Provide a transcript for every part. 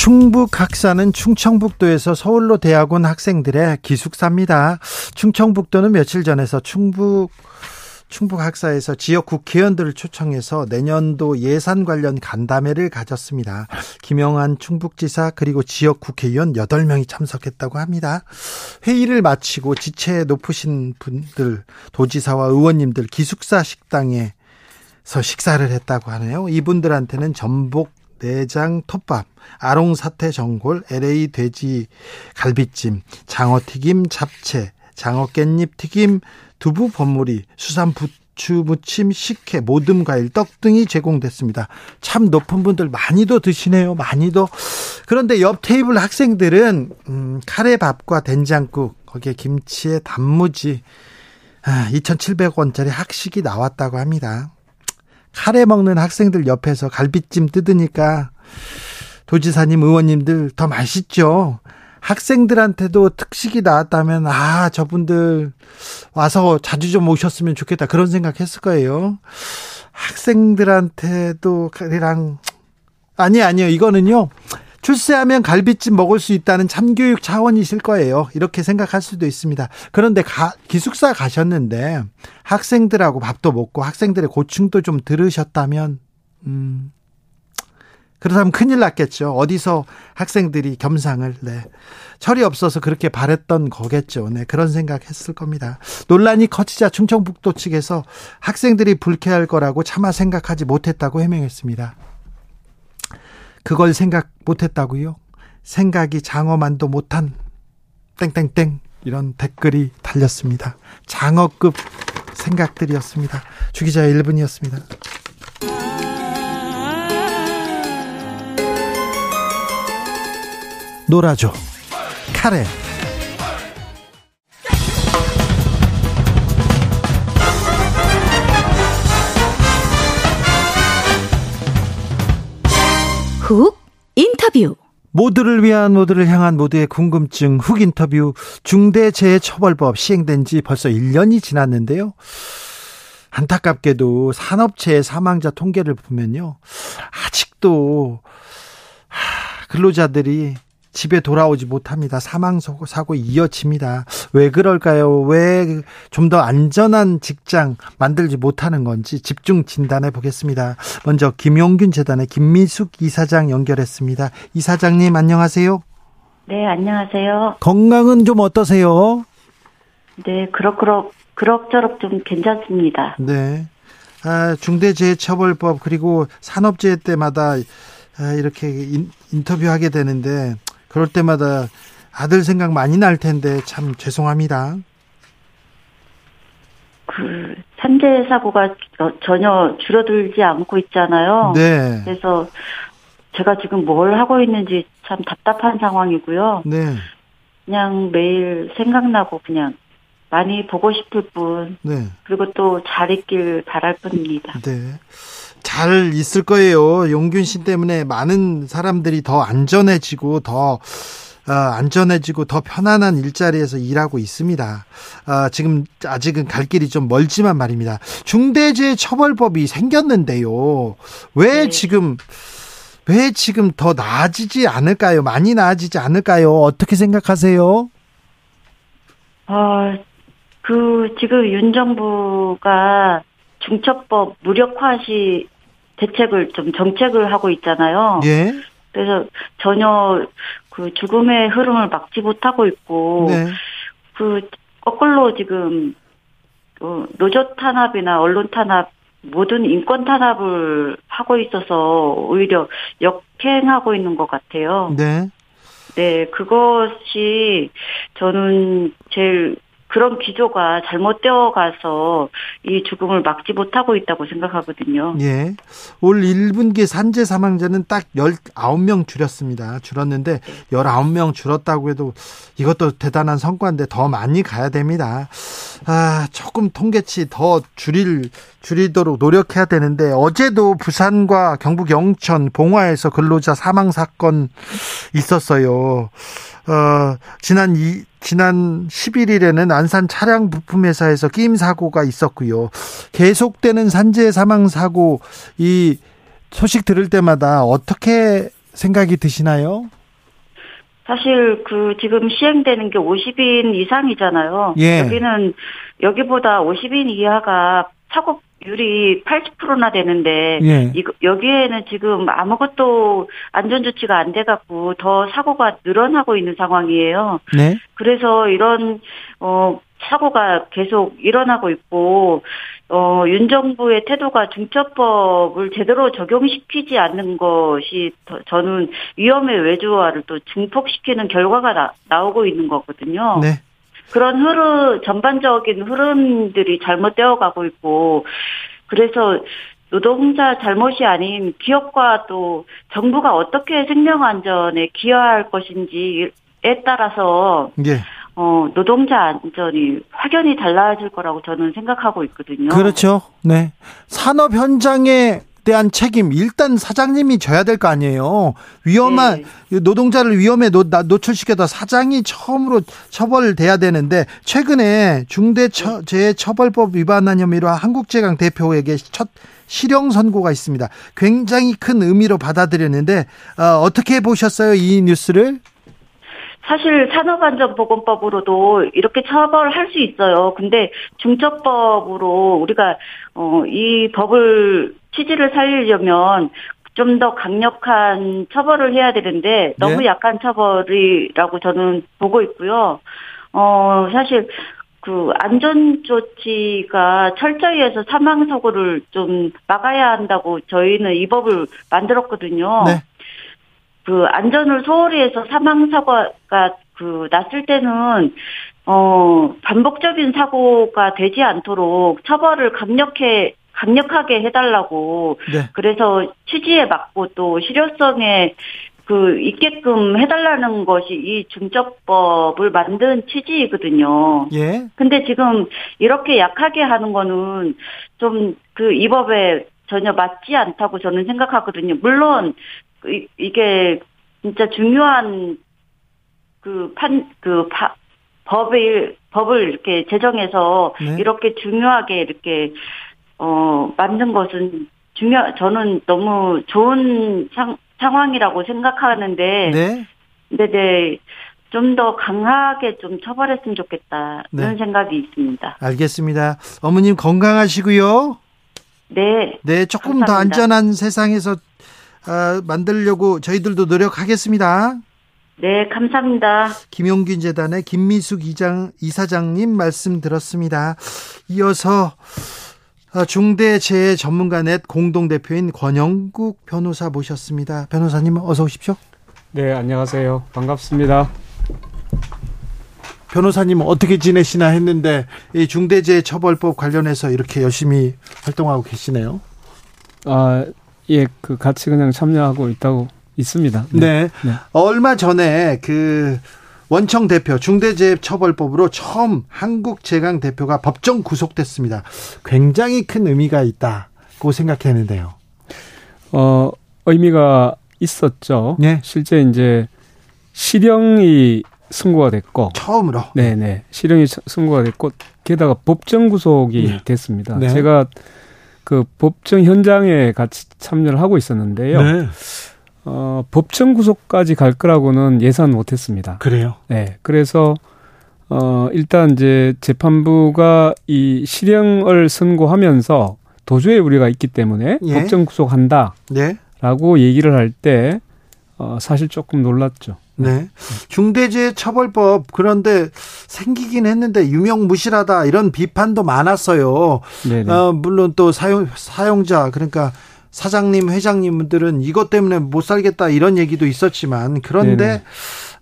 충북 학사는 충청북도에서 서울로 대학 온 학생들의 기숙사입니다. 충청북도는 며칠 전에서 충북 충북 학사에서 지역 국회의원들을 초청해서 내년도 예산 관련 간담회를 가졌습니다. 김영한 충북지사 그리고 지역 국회의원 8명이 참석했다고 합니다. 회의를 마치고 지체 높으신 분들 도지사와 의원님들 기숙사 식당에 서 식사를 했다고 하네요. 이분들한테는 전복 내장 톱밥, 아롱 사태 전골, LA 돼지 갈비찜, 장어 튀김 잡채, 장어 깻잎 튀김, 두부 버무리, 수산 부추 무침, 식혜, 모듬 과일, 떡 등이 제공됐습니다. 참 높은 분들 많이도 드시네요. 많이도. 그런데 옆 테이블 학생들은 음, 카레밥과 된장국, 거기에 김치에 단무지 아, 2,700원짜리 학식이 나왔다고 합니다. 카레 먹는 학생들 옆에서 갈비찜 뜯으니까 도지사님, 의원님들 더 맛있죠. 학생들한테도 특식이 나왔다면 아 저분들 와서 자주 좀 오셨으면 좋겠다 그런 생각했을 거예요. 학생들한테도 그랑 아니 아니요 이거는요 출세하면 갈비찜 먹을 수 있다는 참교육 차원이실 거예요. 이렇게 생각할 수도 있습니다. 그런데 가, 기숙사 가셨는데 학생들하고 밥도 먹고 학생들의 고충도 좀 들으셨다면, 음, 그렇다면 큰일 났겠죠. 어디서 학생들이 겸상을, 네. 철이 없어서 그렇게 바랬던 거겠죠. 네. 그런 생각 했을 겁니다. 논란이 커지자 충청북도 측에서 학생들이 불쾌할 거라고 차마 생각하지 못했다고 해명했습니다. 그걸 생각 못했다고요? 생각이 장어만도 못한 땡땡땡 이런 댓글이 달렸습니다. 장어급 생각들이었습니다. 주기자의 1분이었습니다. 놀아줘. 카레. 훅 인터뷰 모두를 위한 모두를 향한 모두의 궁금증 훅 인터뷰 중대재해처벌법 시행된 지 벌써 1년이 지났는데요. 안타깝게도 산업체해 사망자 통계를 보면요. 아직도 근로자들이 집에 돌아오지 못합니다. 사망 사고 이어집니다. 왜 그럴까요? 왜 좀 더 안전한 직장 만들지 못하는 건지 집중 진단해 보겠습니다. 먼저 김용균 재단의 김미숙 이사장 연결했습니다. 이사장님 안녕하세요. 네, 안녕하세요. 건강은 좀 어떠세요? 네, 그럭그럭 그럭저럭 좀 괜찮습니다. 네. 아, 중대재해처벌법 그리고 산업재해 때마다 아, 이렇게 인, 인터뷰하게 되는데 그럴 때마다 아들 생각 많이 날 텐데 참 죄송합니다. 그 산재 사고가 전혀 줄어들지 않고 있잖아요. 네. 그래서 제가 지금 뭘 하고 있는지 참 답답한 상황이고요. 네. 그냥 매일 생각나고 그냥 많이 보고 싶을 뿐. 네. 그리고 또 잘 있길 바랄 뿐입니다. 네. 잘 있을 거예요. 용균 씨 때문에 많은 사람들이 더 안전해지고 더 어, 안전해지고 더 편안한 일자리에서 일하고 있습니다. 어, 지금 아직은 갈 길이 좀 멀지만 말입니다. 중대재해처벌법이 생겼는데요. 왜 네. 지금 왜 지금 더 나아지지 않을까요? 많이 나아지지 않을까요? 어떻게 생각하세요? 어, 그 지금 윤 정부가 중첩법 무력화시 대책을 좀 정책을 하고 있잖아요. 예. 그래서 전혀 그 죽음의 흐름을 막지 못하고 있고 네. 그 거꾸로 지금 그 노조 탄압이나 언론 탄압 모든 인권 탄압을 하고 있어서 오히려 역행하고 있는 것 같아요. 네. 네, 그것이 저는 제일 그런 기조가 잘못되어 가서 이 죽음을 막지 못하고 있다고 생각하거든요. 예. 올 1분기 산재 사망자는 딱 19명 줄였습니다. 줄었는데 19명 줄었다고 해도 이것도 대단한 성과인데 더 많이 가야 됩니다. 아, 조금 통계치 더 줄일 줄이도록 노력해야 되는데 어제도 부산과 경북 영천 봉화에서 근로자 사망 사건 있었어요. 어, 지난 이, 지난 11일에는 안산 차량 부품 회사에서 끼임 사고가 있었고요. 계속되는 산재 사망 사고 이 소식 들을 때마다 어떻게 생각이 드시나요? 사실 그 지금 시행되는 게 50인 이상이잖아요. 예. 여기는 여기보다 50인 이하가 사고 율이 80%나 되는데 예. 이 여기에는 지금 아무것도 안전 조치가 안 돼 갖고 더 사고가 늘어나고 있는 상황이에요. 네. 그래서 이런 어 사고가 계속 일어나고 있고 어, 윤 정부의 태도가 중처법을 제대로 적용시키지 않는 것이 더, 저는 위험의 외주화를 또 증폭시키는 결과가 나, 나오고 있는 거거든요. 네. 그런 흐름 전반적인 흐름들이 잘못되어 가고 있고 그래서 노동자 잘못이 아닌 기업과 또 정부가 어떻게 생명 안전에 기여할 것인지에 따라서 예. 어, 노동자 안전이 확연히 달라질 거라고 저는 생각하고 있거든요. 그렇죠. 네. 산업 현장에 대한 책임 일단 사장님이 져야 될 거 아니에요. 위험한 네. 노동자를 위험에 노, 노출시켜다 사장이 처음으로 처벌돼야 되는데 최근에 중대재해처벌법 위반한 혐의로 한국제강 대표에게 첫 실형 선고가 있습니다. 굉장히 큰 의미로 받아들였는데 어, 어떻게 보셨어요 이 뉴스를? 사실 산업안전보건법으로도 이렇게 처벌할 수 있어요. 근데 중처법으로 우리가 어, 이 법을 취지를 살리려면 좀 더 강력한 처벌을 해야 되는데 너무 네. 약한 처벌이라고 저는 보고 있고요. 어, 사실 그 안전 조치가 철저히 해서 사망 사고를 좀 막아야 한다고 저희는 이 법을 만들었거든요. 네. 그 안전을 소홀히 해서 사망 사고가 그 났을 때는 어 반복적인 사고가 되지 않도록 처벌을 강력해 강력하게 해달라고 네. 그래서 취지에 맞고 또 실효성에 그 있게끔 해달라는 것이 이 중적법을 만든 취지이거든요. 예. 근데 지금 이렇게 약하게 하는 거는 좀 그 이 법에 전혀 맞지 않다고 저는 생각하거든요. 물론 이, 이게 진짜 중요한 그 판, 그 파, 법을, 법을 이렇게 제정해서 네. 이렇게 중요하게 이렇게, 어, 만든 것은 중요, 저는 너무 좋은 상, 상황이라고 생각하는데. 네. 네네. 네. 좀더 강하게 좀 처벌했으면 좋겠다. 네. 생각이 있습니다. 알겠습니다. 어머님 건강하시고요. 네. 네, 조금 감사합니다. 더 안전한 세상에서 어, 만들려고 저희들도 노력하겠습니다. 네, 감사합니다. 김용균 재단의 김미숙 이장 이사장님 말씀 들었습니다. 이어서 어, 중대재해 전문가 넷 공동 대표인 권영국 변호사 모셨습니다. 변호사님 어서 오십시오. 네, 안녕하세요. 반갑습니다. 변호사님 어떻게 지내시나 했는데 이 중대재해처벌법 관련해서 이렇게 열심히 활동하고 계시네요. 아, 예, 그 같이 그냥 참여하고 있다고 있습니다. 네. 네. 네. 얼마 전에 그 원청 대표 중대재해처벌법으로 처음 한국제강 대표가 법정 구속됐습니다. 굉장히 큰 의미가 있다고 생각했는데요. 어, 의미가 있었죠. 네. 실제 이제 실형이 선고가 됐고 처음으로 네네 실형이 선고가 됐고 게다가 법정 구속이 네. 됐습니다. 네. 제가 그 법정 현장에 같이 참여를 하고 있었는데요. 네. 어, 법정 구속까지 갈 거라고는 예상 못 했습니다. 그래요? 네. 그래서 어, 일단 이제 재판부가 이 실형을 선고하면서 도주의 우려가 있기 때문에 예. 법정 구속한다. 네. 라고 얘기를 할 때, 어, 사실 조금 놀랐죠. 네. 중대재해처벌법 그런데 생기긴 했는데 유명무실하다 이런 비판도 많았어요. 네네. 어, 물론 또 사용 사용자 그러니까 사장님 회장님들은 이것 때문에 못 살겠다 이런 얘기도 있었지만 그런데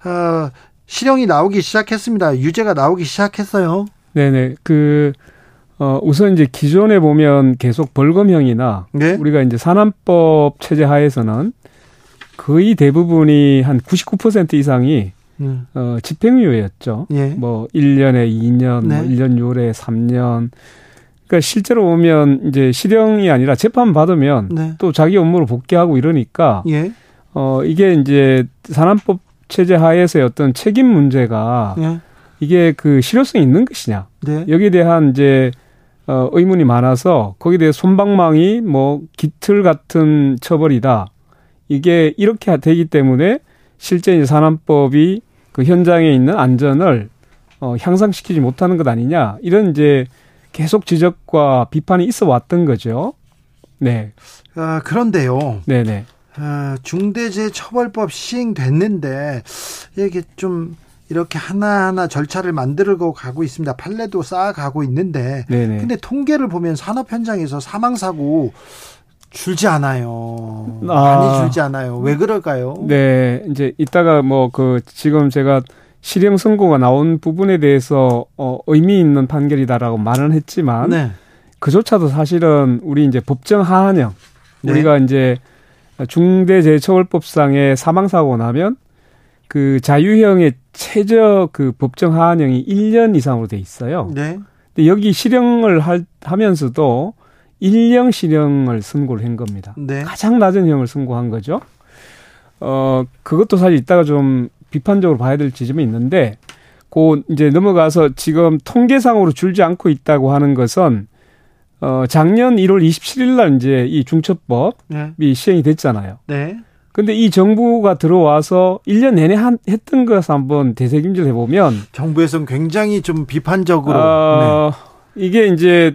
어, 실형이 나오기 시작했습니다. 유죄가 나오기 시작했어요. 네네. 그, 어, 우선 이제 기존에 보면 계속 벌금형이나 네? 우리가 이제 산안법 체제 하에서는 거의 대부분이 한 99% 이상이 음. 어, 집행유예였죠. 예. 뭐 1년에 2년, 뭐 네. 뭐 1년 요래 3년. 그러니까 실제로 보면 이제 실형이 아니라 재판 받으면 네. 또 자기 업무로 복귀하고 이러니까 예. 어 이게 이제 산안법 체제 하에서의 어떤 책임 문제가 예. 이게 그 실효성이 있는 것이냐. 네. 여기에 대한 이제 어 의문이 많아서 거기에 대해 손방망이 뭐 기틀 같은 처벌이다. 이게 이렇게 되기 때문에 실제 이제 산안법이 그 현장에 있는 안전을 어 향상시키지 못하는 것 아니냐. 이런 이제 계속 지적과 비판이 있어 왔던 거죠. 네. 아, 그런데요. 네네. 아, 중대재해처벌법 시행됐는데 이게 좀 이렇게 하나하나 절차를 만들고 가고 있습니다. 판례도 쌓아가고 있는데 네네. 근데 통계를 보면 산업 현장에서 사망 사고 줄지 않아요. 아, 많이 줄지 않아요. 왜 그럴까요? 네, 이제 이따가 뭐 그 지금 제가 실형 선고가 나온 부분에 대해서 어 의미 있는 판결이다라고 말은 했지만 네. 그조차도 사실은 우리 이제 법정 하한형 네. 우리가 이제 중대재해처벌법상의 사망 사고 나면 그 자유형의 최저 그 법정 하한형이 1년 이상으로 돼 있어요. 네. 근데 여기 실형을 할, 하면서도 1년 실형을 선고를 한 겁니다. 네. 가장 낮은 형을 선고한 거죠. 어, 그것도 사실 이따가 좀 비판적으로 봐야 될 지점이 있는데, 고 이제 넘어가서 지금 통계상으로 줄지 않고 있다고 하는 것은 어, 작년 1월 27일 날 이제 이 중첩법이 네. 시행이 됐잖아요. 네. 근데 이 정부가 들어와서 1년 내내 한, 했던 것을 한번 되새김질 해보면 정부에서는 굉장히 좀 비판적으로 어, 네. 이게 이제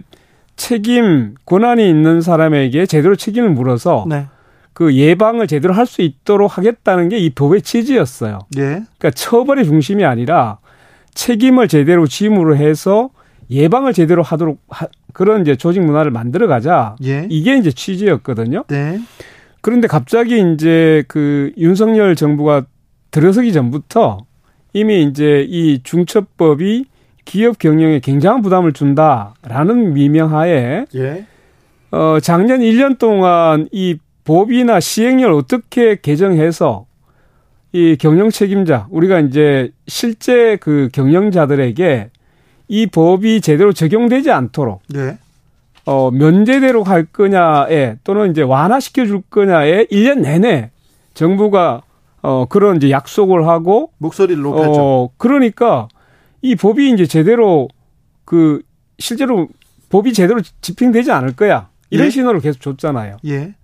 책임 권한이 있는 사람에게 제대로 책임을 물어서 네. 그 예방을 제대로 할 수 있도록 하겠다는 게 이 법의 취지였어요. 예. 그러니까 처벌의 중심이 아니라 책임을 제대로 짐으로 해서 예방을 제대로 하도록 하, 그런 이제 조직 문화를 만들어 가자. 예. 이게 이제 취지였거든요. 네. 그런데 갑자기 이제 그 윤석열 정부가 들어서기 전부터 이미 이제 이 중첩법이 기업 경영에 굉장한 부담을 준다라는 미명하에 예. 어 작년 1년 동안 이 법이나 시행령을 어떻게 개정해서 이 경영 책임자 우리가 이제 실제 그 경영자들에게 이 법이 제대로 적용되지 않도록 네. 어 면제대로 갈 거냐에 또는 이제 완화시켜 줄 거냐에 1년 내내 정부가 어 그런 이제 약속을 하고 목소리를 높였죠. 어 그러니까 이 법이 이제 제대로 그 실제로 법이 제대로 집행되지 않을 거야. 이런 예? 신호를 계속 줬잖아요. 예.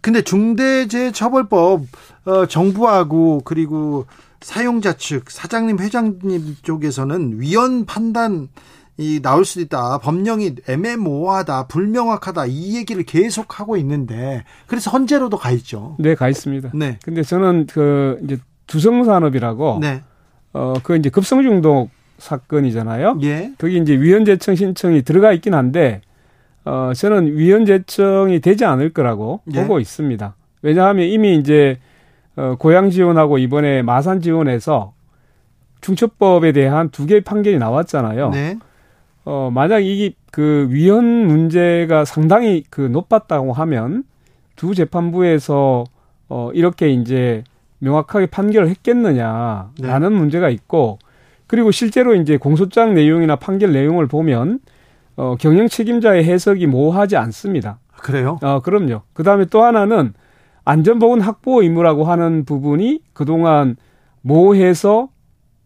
근데 중대재해처벌법 어 정부하고 그리고 사용자 측 사장님 회장님 쪽에서는 위헌 판단 이 나올 수도 있다. 법령이 애매모호하다, 불명확하다 이 얘기를 계속 하고 있는데 그래서 헌재로도 가 있죠. 네, 가 있습니다. 네. 근데 저는 그 이제 두성 산업이라고 네. 어그 이제 급성 중독 사건이잖아요. 예. 거기 이제 위헌재청 신청이 들어가 있긴 한데 어 저는 위헌재청이 되지 않을 거라고 예. 보고 있습니다. 왜냐하면 이미 이제 어, 고향 지원하고 이번에 마산 지원에서 중첩법에 대한 두 개의 판결이 나왔잖아요. 네. 어, 만약 이게 그 위헌 문제가 상당히 그 높았다고 하면 두 재판부에서 어, 이렇게 이제 명확하게 판결을 했겠느냐라는 네. 문제가 있고 그리고 실제로 이제 공소장 내용이나 판결 내용을 보면 어, 경영 책임자의 해석이 모호하지 않습니다. 그래요? 어, 그럼요. 그 다음에 또 하나는 안전보건 확보 의무라고 하는 부분이 그동안 모호해서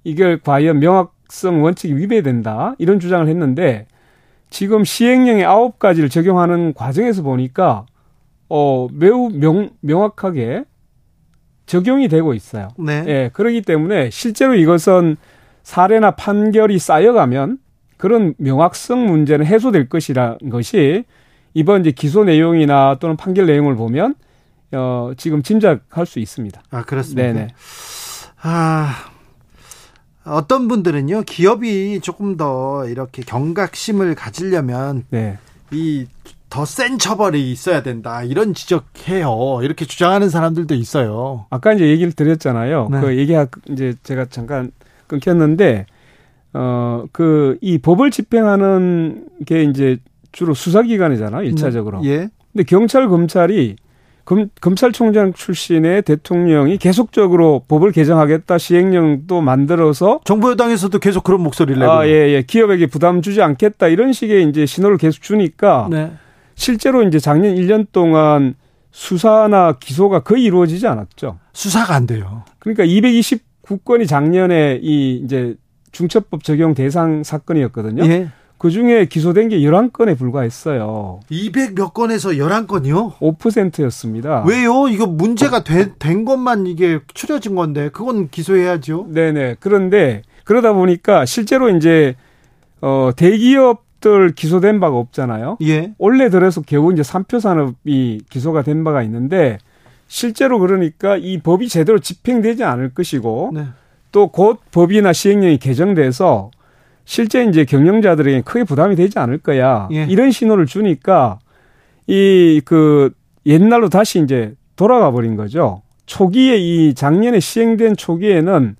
이걸 과연 명확성 원칙이 위배된다 이런 주장을 했는데 지금 시행령의 아홉 가지를 적용하는 과정에서 보니까 어 매우 명 명확하게 적용이 되고 있어요. 네. 예, 그렇기 때문에 실제로 이것은 사례나 판결이 쌓여가면 그런 명확성 문제는 해소될 것이라는 것이 이번 이제 기소 내용이나 또는 판결 내용을 보면 어, 지금 짐작할 수 있습니다. 아, 그렇습니다. 네네. 아, 어떤 분들은요, 기업이 조금 더 이렇게 경각심을 가지려면, 네. 이, 더 센 처벌이 있어야 된다. 이런 지적해요. 이렇게 주장하는 사람들도 있어요. 아까 이제 얘기를 드렸잖아요. 네. 그 얘기, 이제 제가 잠깐 끊겼는데, 어, 그, 이 법을 집행하는 게 이제 주로 수사기관이잖아요, 일차적으로. 예. 근데 경찰, 검찰이 검, 검찰총장 출신의 대통령이 계속적으로 법을 개정하겠다 시행령도 만들어서 정부 여당에서도 계속 그런 목소리를 내고 아, 예, 예. 기업에게 부담 주지 않겠다 이런 식의 이제 신호를 계속 주니까 네. 실제로 이제 작년 1년 동안 수사나 기소가 거의 이루어지지 않았죠. 수사가 안 돼요. 그러니까 229건이 작년에 이 이제 중첩법 적용 대상 사건이었거든요. 예. 그 중에 기소된 게 11건에 불과했어요. 200몇 건에서 11건이요? 5%였습니다. 왜요? 이거 문제가 되, 된 것만 이게 추려진 건데, 그건 기소해야죠. 네네. 그런데 그러다 보니까 실제로 이제, 어, 대기업들 기소된 바가 없잖아요. 예. 올해 들어서 겨우 이제 삼표 산업이 기소가 된 바가 있는데, 실제로 그러니까 이 법이 제대로 집행되지 않을 것이고, 네. 또곧 법이나 시행령이 개정돼서 실제 이제 경영자들에게 크게 부담이 되지 않을 거야. 예. 이런 신호를 주니까 이 그 옛날로 다시 이제 돌아가 버린 거죠. 초기에 이 작년에 시행된 초기에는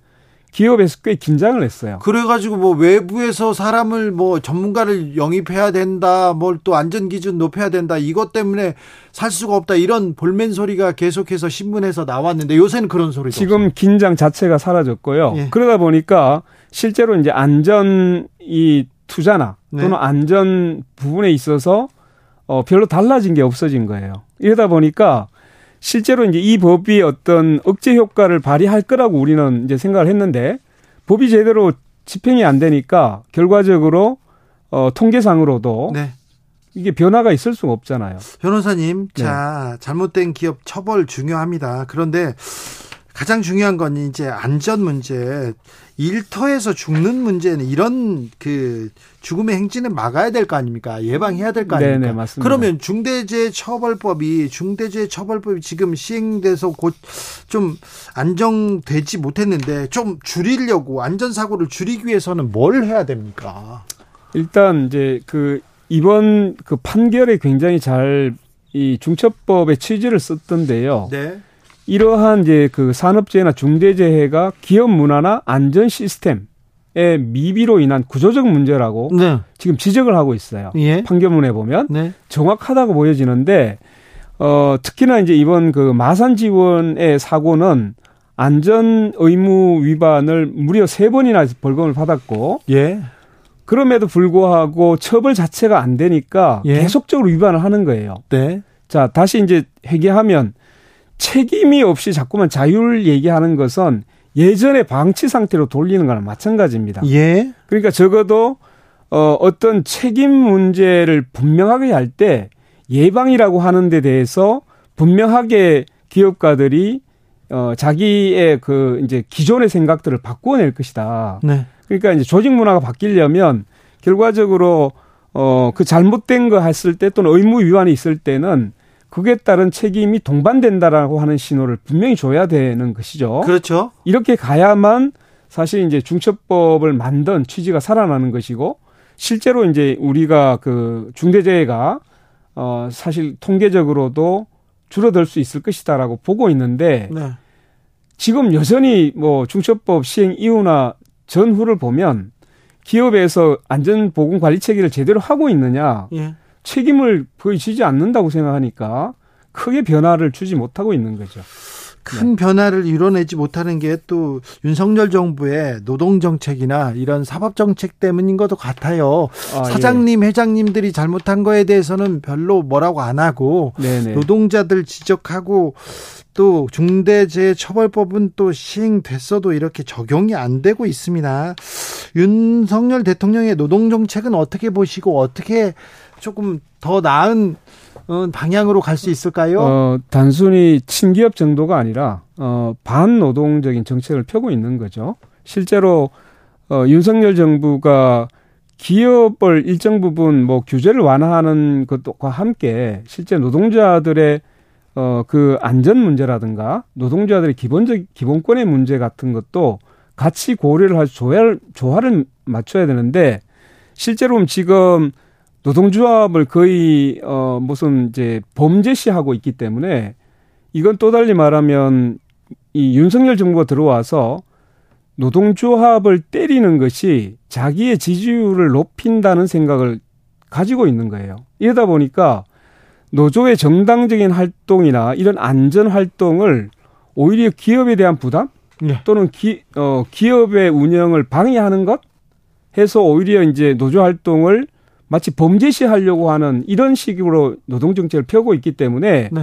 기업에서 꽤 긴장을 했어요. 그래가지고 뭐 외부에서 사람을 뭐 전문가를 영입해야 된다, 뭘 또 안전 기준 높여야 된다, 이것 때문에 살 수가 없다 이런 볼멘 소리가 계속해서 신문에서 나왔는데 요새는 그런 소리도 지금 없어요. 긴장 자체가 사라졌고요. 예. 그러다 보니까 실제로 이제 안전 이 투자나 네. 또는 네. 안전 부분에 있어서 어 별로 달라진 게 없어진 거예요. 이러다 보니까 실제로 이제 이 법이 어떤 억제 효과를 발휘할 거라고 우리는 이제 생각을 했는데 법이 제대로 집행이 안 되니까 결과적으로 어 통계상으로도 네. 이게 변화가 있을 수가 없잖아요. 변호사님, 네. 자, 잘못된 기업 처벌 중요합니다. 그런데 가장 중요한 건 이제 안전 문제, 일터에서 죽는 문제는 이런 그 죽음의 행진을 막아야 될 거 아닙니까? 예방해야 될 거 아닙니까? 네네, 맞습니다. 그러면 중대재해처벌법이 중대재해처벌법이 지금 시행돼서 곧 좀 안정되지 못했는데 좀 줄이려고 안전 사고를 줄이기 위해서는 뭘 해야 됩니까? 일단 이제 그 이번 그 판결에 굉장히 잘 이 중첩법의 취지를 썼던데요. 네. 이러한 이제 그 산업재해나 중대재해가 기업 문화나 안전 시스템 의 미비로 인한 구조적 문제라고 네. 지금 지적을 하고 있어요. 예. 판결문에 보면 네. 정확하다고 보여지는데 어 특히나 이제 이번 그 마산 지원의 사고는 안전 의무 위반을 무려 세 번이나 벌금을 받았고 예. 그럼에도 불구하고 처벌 자체가 안 되니까 예. 계속적으로 위반을 하는 거예요. 네. 자, 다시 이제 회개하면 책임이 없이 자꾸만 자율 얘기하는 것은 예전의 방치 상태로 돌리는 거랑 마찬가지입니다. 예. 그러니까 적어도 어 어떤 책임 문제를 분명하게 할 때 예방이라고 하는 데 대해서 분명하게 기업가들이 어 자기의 그 이제 기존의 생각들을 바꾸어낼 것이다. 네. 그러니까 이제 조직 문화가 바뀌려면 결과적으로 어 그 잘못된 거 했을 때 또는 의무 위반이 있을 때는 그에 따른 책임이 동반된다라고 하는 신호를 분명히 줘야 되는 것이죠. 그렇죠. 이렇게 가야만 사실 이제 중첩법을 만든 취지가 살아나는 것이고 실제로 이제 우리가 그 중대재해가 어 사실 통계적으로도 줄어들 수 있을 것이다라고 보고 있는데 네. 지금 여전히 뭐 중첩법 시행 이후나 전후를 보면 기업에서 안전보건관리 체계를 제대로 하고 있느냐 예. 책임을 지지 않는다고 생각하니까 크게 변화를 주지 못하고 있는 거죠. 큰 네. 변화를 이뤄내지 못하는 게 또 윤석열 정부의 노동 정책이나 이런 사법 정책 때문인 것도 같아요. 아, 예. 사장님, 예. 회장님들이 잘못한 거에 대해서는 별로 뭐라고 안 하고 네네. 노동자들 지적하고 또 중대재해처벌법은 또 시행됐어도 이렇게 적용이 안 되고 있습니다. 윤석열 대통령의 노동 정책은 어떻게 보시고 어떻게 조금 더 나은 어, 방향으로 갈 수 있을까요? 어, 단순히 친기업 정도가 아니라 어, 반노동적인 정책을 펴고 있는 거죠. 실제로 어, 윤석열 정부가 기업을 일정 부분 뭐 규제를 완화하는 것과 함께 실제 노동자들의 어, 그 안전 문제라든가 노동자들의 기본적 기본권의 문제 같은 것도 같이 고려를 할 조화를 조화를 맞춰야 되는데 실제로 지금 노동조합을 거의 어 무슨 이제 범죄시하고 있기 때문에 이건 또 달리 말하면 이 윤석열 정부가 들어와서 노동조합을 때리는 것이 자기의 지지율을 높인다는 생각을 가지고 있는 거예요. 이러다 보니까 노조의 정당적인 활동이나 이런 안전 활동을 오히려 기업에 대한 부담 네. 또는 기, 어, 기업의 운영을 방해하는 것 해서 오히려 이제 노조 활동을 마치 범죄시 하려고 하는 이런 식으로 노동 정책을 펴고 있기 때문에 네.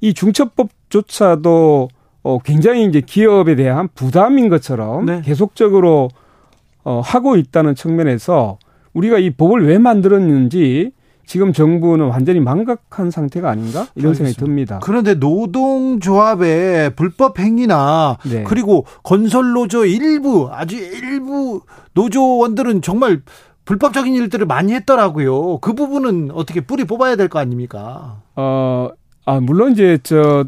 이 중첩법조차도 어, 굉장히 이제 기업에 대한 부담인 것처럼 네. 계속적으로 어, 하고 있다는 측면에서 우리가 이 법을 왜 만들었는지 지금 정부는 완전히 망각한 상태가 아닌가 이런 알겠습니다. 생각이 듭니다. 그런데 노동조합의 불법 행위나 네. 그리고 건설노조 일부 아주 일부 노조원들은 정말 불법적인 일들을 많이 했더라고요. 그 부분은 어떻게 뿌리 뽑아야 될 거 아닙니까? 어, 아 물론 이제 저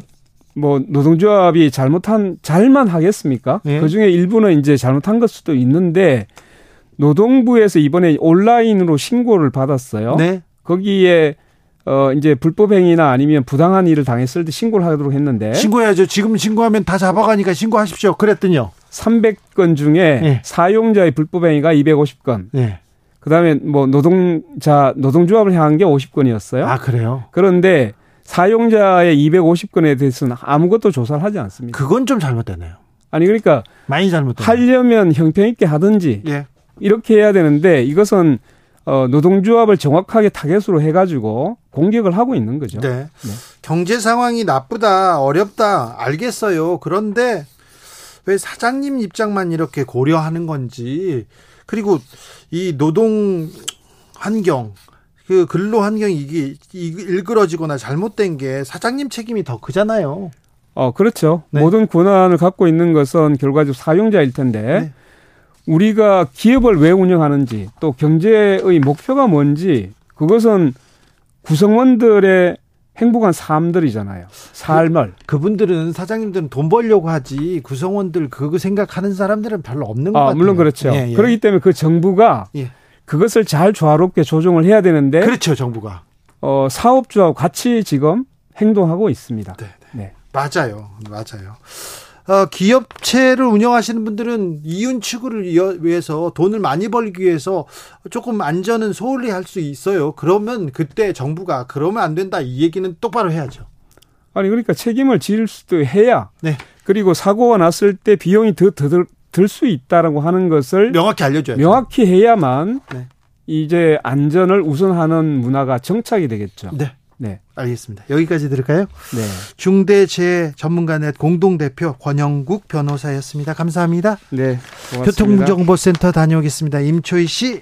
뭐 노동조합이 잘못한 잘만 하겠습니까? 네. 그 중에 일부는 이제 잘못한 것 수도 있는데 노동부에서 이번에 온라인으로 신고를 받았어요. 네. 거기에 어 이제 불법 행위나 아니면 부당한 일을 당했을 때 신고를 하도록 했는데 신고해야죠. 지금 신고하면 다 잡아가니까 신고하십시오. 그랬더니요. 300건 중에 네. 사용자의 불법 행위가 250건. 네. 그다음에 뭐 노동자 노동조합을 향한 게 50건이었어요. 아 그래요? 그런데 사용자의 250건에 대해서는 아무것도 조사를 하지 않습니다. 그건 좀 잘못됐네요. 아니 그러니까 많이 잘못됐 하려면 형평 있게 하든지 예. 이렇게 해야 되는데 이것은 어, 노동조합을 정확하게 타겟으로 해가지고 공격을 하고 있는 거죠. 네. 네. 경제 상황이 나쁘다, 어렵다, 알겠어요. 그런데 왜 사장님 입장만 이렇게 고려하는 건지, 그리고 이 노동 환경, 그 근로 환경이 이게 일그러지거나 잘못된 게 사장님 책임이 더 크잖아요. 어, 그렇죠. 네. 모든 권한을 갖고 있는 것은 결과적으로 사용자일 텐데, 네. 우리가 기업을 왜 운영하는지 또 경제의 목표가 뭔지 그것은 구성원들의 행복한 삶들이잖아요. 삶을. 그, 분들은 사장님들은 돈 벌려고 하지 구성원들 그거 생각하는 사람들은 별로 없는 것 아, 같아요. 물론 그렇죠. 예, 예. 그렇기 때문에 그 정부가 예. 그것을 잘 조화롭게 조정을 해야 되는데 그렇죠, 정부가. 어, 사업주하고 같이 지금 행동하고 있습니다. 네. 네. 네. 맞아요. 맞아요. 어, 기업체를 운영하시는 분들은 이윤 추구를 위해서 돈을 많이 벌기 위해서 조금 안전은 소홀히 할 수 있어요. 그러면 그때 정부가 그러면 안 된다 이 얘기는 똑바로 해야죠. 아니 그러니까 책임을 질 수도 해야. 네. 그리고 사고가 났을 때 비용이 더들수 있다라고 하는 것을 명확히 알려줘야죠. 명확히 해야만 네. 이제 안전을 우선하는 문화가 정착이 되겠죠. 네. 네. 알겠습니다. 여기까지 들을까요? 네. 중대재해 전문가넷 공동대표 권영국 변호사였습니다. 감사합니다. 네. 고맙습니다. 교통정보센터 다녀오겠습니다. 임초희 씨.